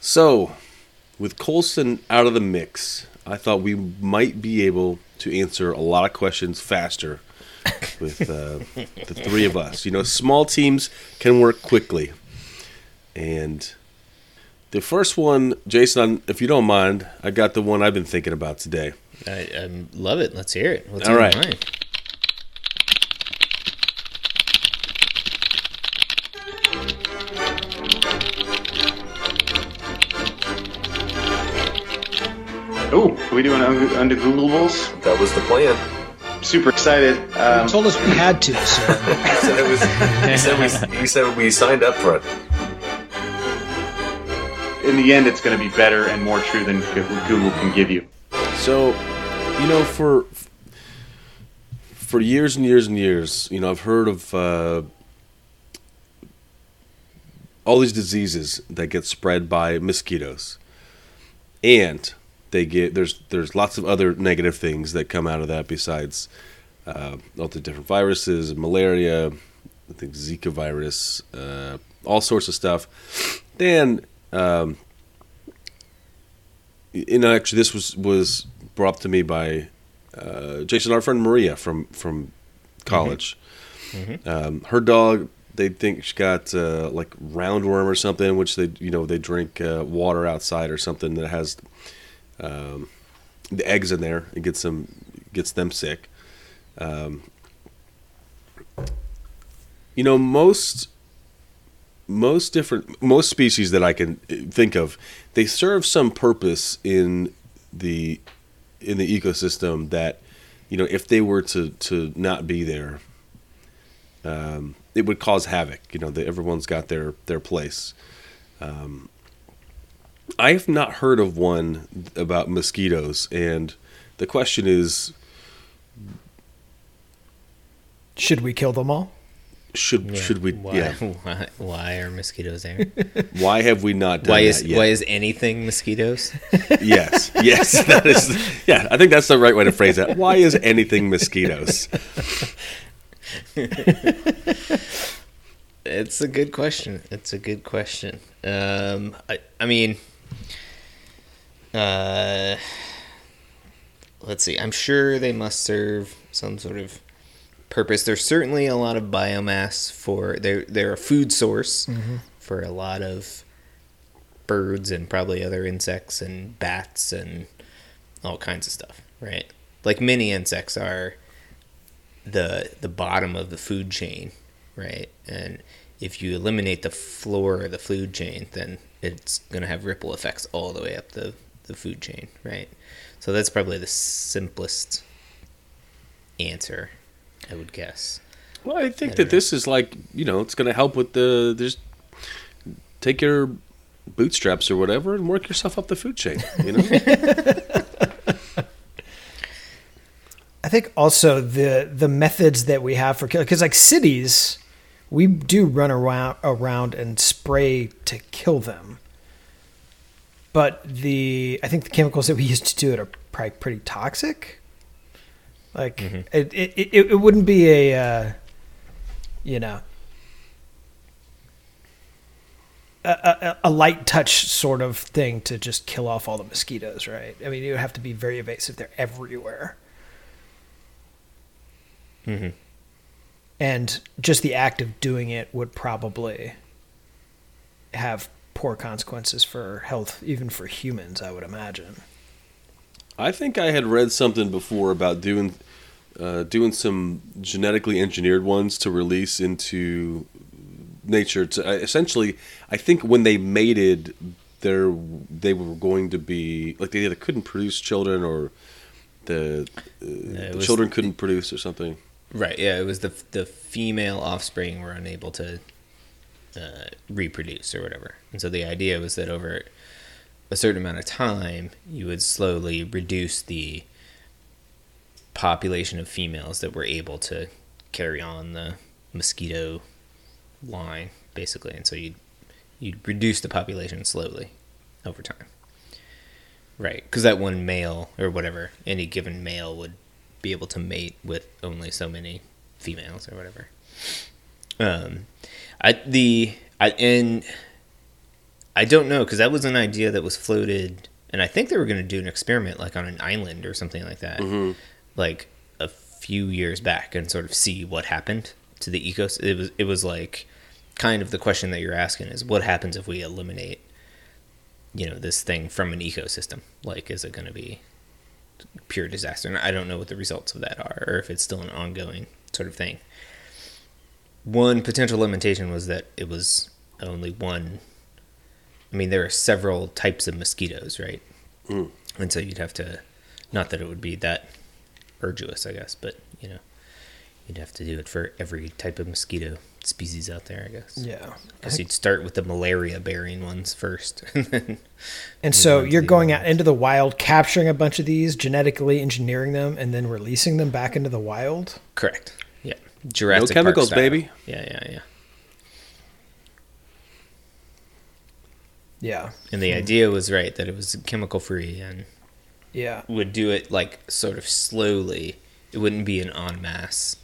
So, with Colson out of the mix, I thought we might be able to answer a lot of questions faster with uh, the three of us. You know, small teams can work quickly. And the first one, Jason, if you don't mind, I got the one I've been thinking about today. I, I love it. Let's hear it. What's All right. mine? Oh, are we doing un- under Googleables? That was the plan. Super excited. You Um, told us we had to, so He said it was. He said we. He said we signed up for it. in the end, it's going to be better and more true than Google can give you. So, you know, for for years and years and years, you know, I've heard of uh, all these diseases that get spread by mosquitoes, and they get there's there's lots of other negative things that come out of that besides uh, all the different viruses, malaria, I think Zika virus, uh, all sorts of stuff. Then um, and actually this was was brought up to me by uh, Jason, our friend Maria from from college. Um, her dog, they think she got uh, like roundworm or something, which they you know they drink uh, water outside or something that has um, the eggs in there. It gets them gets them sick. Um, you know most most different most species that I can think of, they serve some purpose in the in the ecosystem that you know if they were to to not be there, um, it would cause havoc. You know, that everyone's got their their place. Um, I've not heard of one about mosquitoes, and the question is, should we kill them all? should Yeah. should we? Why, Yeah. why, why are mosquitoes there? Why have we not done why is that yet? why is anything mosquitoes? yes, yes, that is. Yeah, I think that's the right way to phrase that. Why is anything mosquitoes? It's a good question. It's a good question. Um, I, I mean, uh, let's see. I'm sure they must serve some sort of purpose. There's certainly a lot of biomass for they're they're a food source for a lot of birds and probably other insects and bats and all kinds of stuff, right? Like many insects are the the bottom of the food chain, right? And if you eliminate the floor of the food chain, then it's going to have ripple effects all the way up the the food chain, right? So that's probably the simplest answer, I would guess. Well, I think that this is like you know it's going to help with the just take your bootstraps or whatever and work yourself up the food chain. You know, I think also the the methods that we have for because like cities, we do run around around and spray to kill them. But the I think the chemicals that we use to do it are probably pretty toxic. Like it, it, it it wouldn't be a uh, you know a, a, a light touch sort of thing to just kill off all the mosquitoes, right? I mean, it would have to be very evasive. They're everywhere. And just the act of doing it would probably have poor consequences for health, even for humans. I would imagine. I think I had read something before about doing uh, doing some genetically engineered ones to release into nature. To uh, essentially, I think when they mated, there they were going to be like they either couldn't produce children or the, uh, the children couldn't produce or something. Right. Yeah. It was the the female offspring were unable to uh, reproduce or whatever, and so the idea was that over a certain amount of time, you would slowly reduce the population of females that were able to carry on the mosquito line, basically, and so you you'd reduce the population slowly over time. Right, because that one male or whatever, any given male would be able to mate with only so many females or whatever. Um, I the I and I don't know because that was an idea that was floated, and I think they were going to do an experiment like on an island or something like that, like a few years back, and sort of see what happened to the ecosystem. It was it was like kind of the question that you're asking is what happens if we eliminate, you know, this thing from an ecosystem? Like, is it going to be pure disaster? And I don't know what the results of that are, or if it's still an ongoing sort of thing. One potential limitation was that it was only one. I mean, there are several types of mosquitoes, right? Hmm. And so you'd have to, not that it would be that arduous, I guess, but you know, you'd have to do it for every type of mosquito species out there, I guess. Yeah. Because you'd start with the malaria-bearing ones first, and then And so you're going other out into the wild, capturing a bunch of these, genetically engineering them, and then releasing them back into the wild. correct, yeah, Jurassic Park chemicals, style. baby. Yeah, yeah, yeah. Yeah. And the hmm. idea was right that it was chemical free and Yeah. would do it like sort of slowly. It wouldn't be an en masse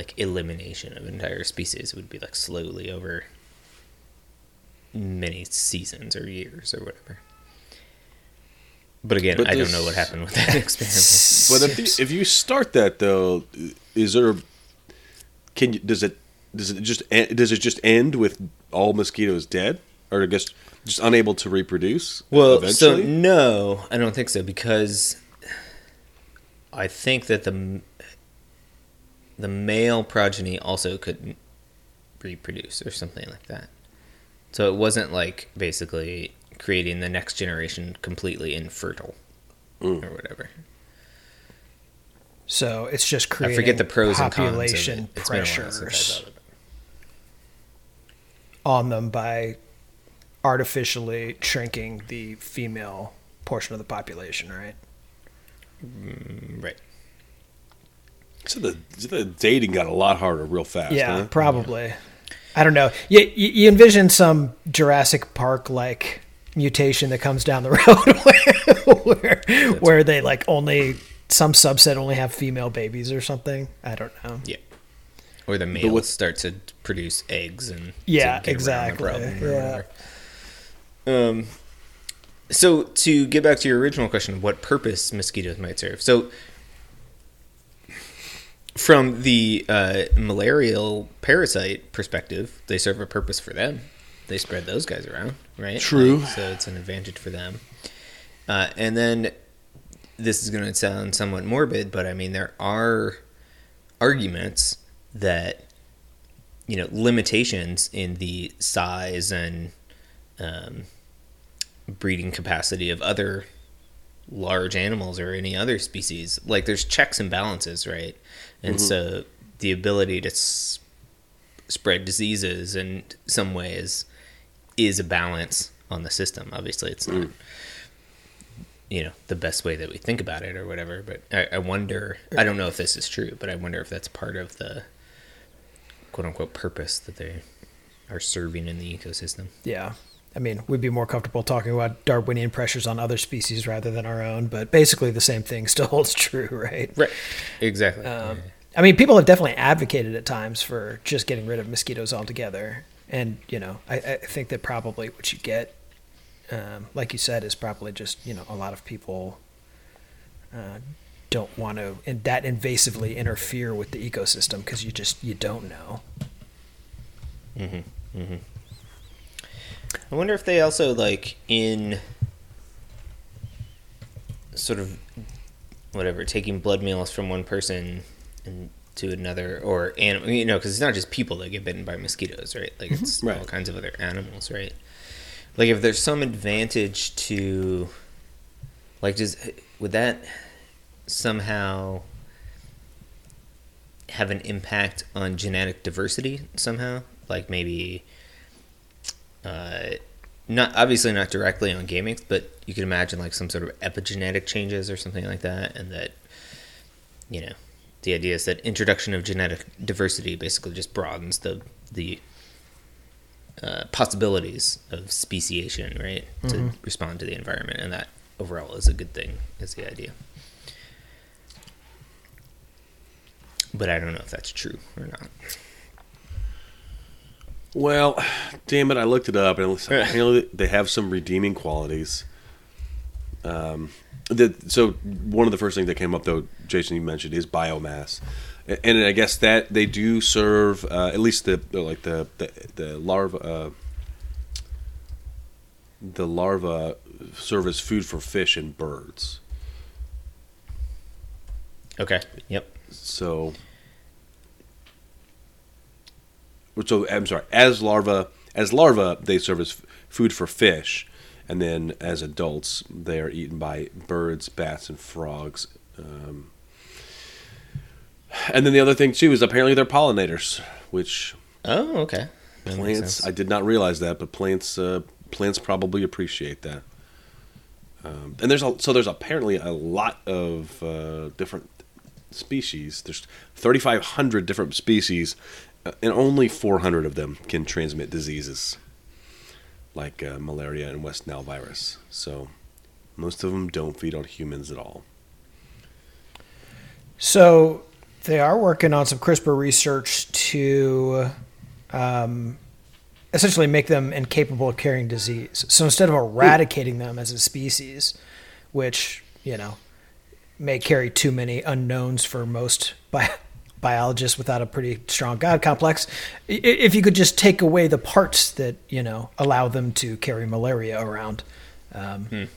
like elimination of entire species. It would be like slowly over many seasons or years or whatever. But again, But I don't know what happened with that experiment. But if you, if you start that though, is there? Can you? Does it? Does it just? Does it just end with all mosquitoes dead, or just just unable to reproduce? Well, so no, I don't think so because I think that the the male progeny also couldn't reproduce or something like that. So it wasn't like basically creating the next generation completely infertile Mm. or whatever. So it's just I forget the pros and cons of population it. It's been a while since I pressures it. on them by artificially shrinking the female portion of the population, right? Mm, Right. So the the dating got a lot harder real fast. yeah, huh? probably. I don't know. You, you, you envision some Jurassic Park like mutation that comes down the road where, where, where they like only some subset only have female babies or something. I don't know. Yeah. Or the males what- start to produce eggs and to Yeah, get around the exactly. problem Yeah. Um, so to get back to your original question of what purpose mosquitoes might serve, so from the uh, malarial parasite perspective, they serve a purpose for them. They spread those guys around, right? True. Like, so it's an advantage for them. Uh, and then this is going to sound somewhat morbid, but I mean there are arguments that you know limitations in the size and um, breeding capacity of other large animals or any other species. Like there's checks and balances right? And mm-hmm. so the ability to s- spread diseases in some ways is a balance on the system. Obviously it's not mm. you know the best way that we think about it or whatever but I, I wonder i don't know if this is true but i wonder if that's part of the quote unquote purpose that they are serving in the ecosystem. Yeah. I mean, we'd be more comfortable talking about Darwinian pressures on other species rather than our own, but basically the same thing still holds true, right? right exactly Um, I mean, people have definitely advocated at times for just getting rid of mosquitoes altogether. And, you know, I, I think that probably what you get, um, like you said, is probably just, you know, a lot of people uh, don't want to and that invasively interfere with the ecosystem because you just, you don't know. I wonder if they also like in sort of whatever taking blood meals from one person and to another or animal you know because it's not just people that get bitten by mosquitoes right? Like it's mm-hmm. all Right. kinds of other animals right? Like if there's some advantage to like does would that somehow have an impact on genetic diversity somehow? Like maybe uh, not obviously not directly on gaming, but you could imagine like some sort of epigenetic changes or something like that, and that you know the idea is that introduction of genetic diversity basically just broadens the the uh, possibilities of speciation, right, to respond to the environment, and that overall is a good thing. Is the idea. But I don't know if that's true or not. Well, damn it, I looked it up, and it's- apparently they have some redeeming qualities. Um, the, so one of the first things that came up, though, Jason, you mentioned is biomass, and I guess that they do serve uh, at least the, like the the, the larva. Uh, the larva serve as food for fish and birds. Okay. Yep. So, so I'm sorry. As larva, as larva, they serve as f- food for fish, and then as adults, they are eaten by birds, bats, and frogs. Um, and then the other thing too is apparently they're pollinators, which Oh, okay. That plants. I did not realize that, but plants uh, plants probably appreciate that. Um, and there's a, so there's apparently a lot of uh, different species. There's 3,500 different species, and only 400 of them can transmit diseases like uh, malaria and West Nile virus. So most of them don't feed on humans at all. So they are working on some CRISPR research to um, essentially make them incapable of carrying disease. So instead of eradicating them as a species, which you know may carry too many unknowns for most bi- biologists without a pretty strong God complex, if you could just take away the parts that you know allow them to carry malaria around, um,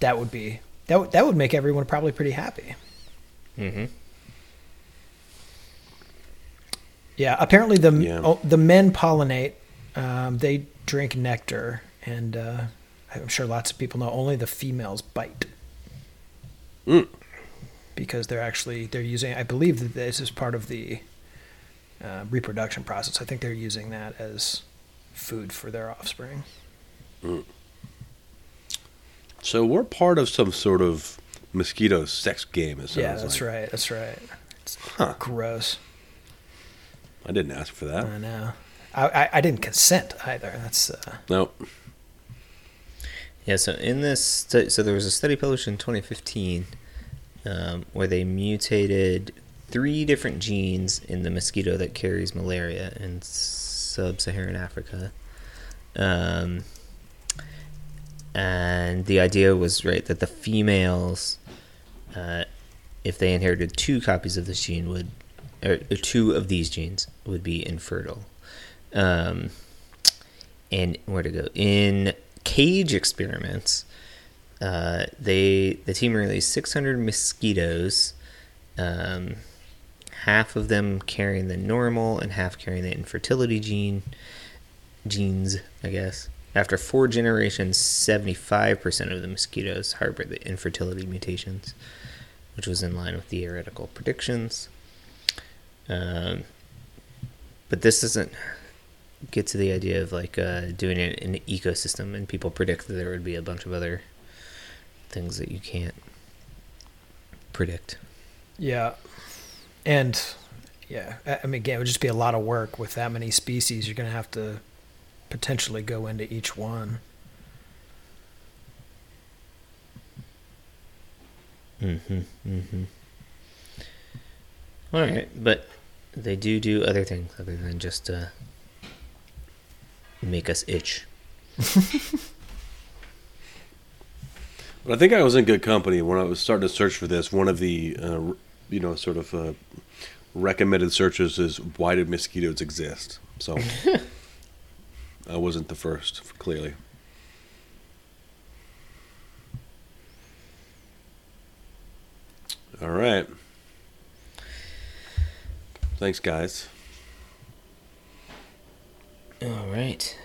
that would be that would that would make everyone probably pretty happy. Mm-hmm. Yeah, apparently the Yeah. oh, the men pollinate. Um, they drink nectar, and uh, I'm sure lots of people know only the females bite Mm. Because they're actually they're using. I believe that this is part of the uh, reproduction process. I think they're using that as food for their offspring. So we're part of some sort of mosquito sex game. It yeah, that's like. right. That's right. It's Huh. gross. I didn't ask for that. I know. I, I, I didn't consent either. That's uh, No. Yeah, so in this, stu- so there was a study published in 2015 um, where they mutated three different genes in the mosquito that carries malaria in sub-Saharan Africa. Um, and the idea was right that the females, uh, if they inherited two copies of this gene, would or two of these genes would be infertile. Um, and where to go in cage experiments uh, they the team released 600 mosquitoes um, half of them carrying the normal and half carrying the infertility gene genes i guess. After four generations 75% of the mosquitoes harbor the infertility mutations which was in line with theoretical predictions. Um, but this doesn't get to the idea of like uh, doing it in an ecosystem, and people predict that there would be a bunch of other things that you can't predict. Yeah. And yeah, I mean, again, it would just be a lot of work with that many species. You're going to have to potentially go into each one. Mm-hmm. Mm-hmm. All right, but they do do other things other than just uh, make us itch. But I think I was in good company when I was starting to search for this. One of the, uh, you know, sort of uh, recommended searches is why did mosquitoes exist? So I wasn't the first, clearly. All right. Thanks, guys. All right.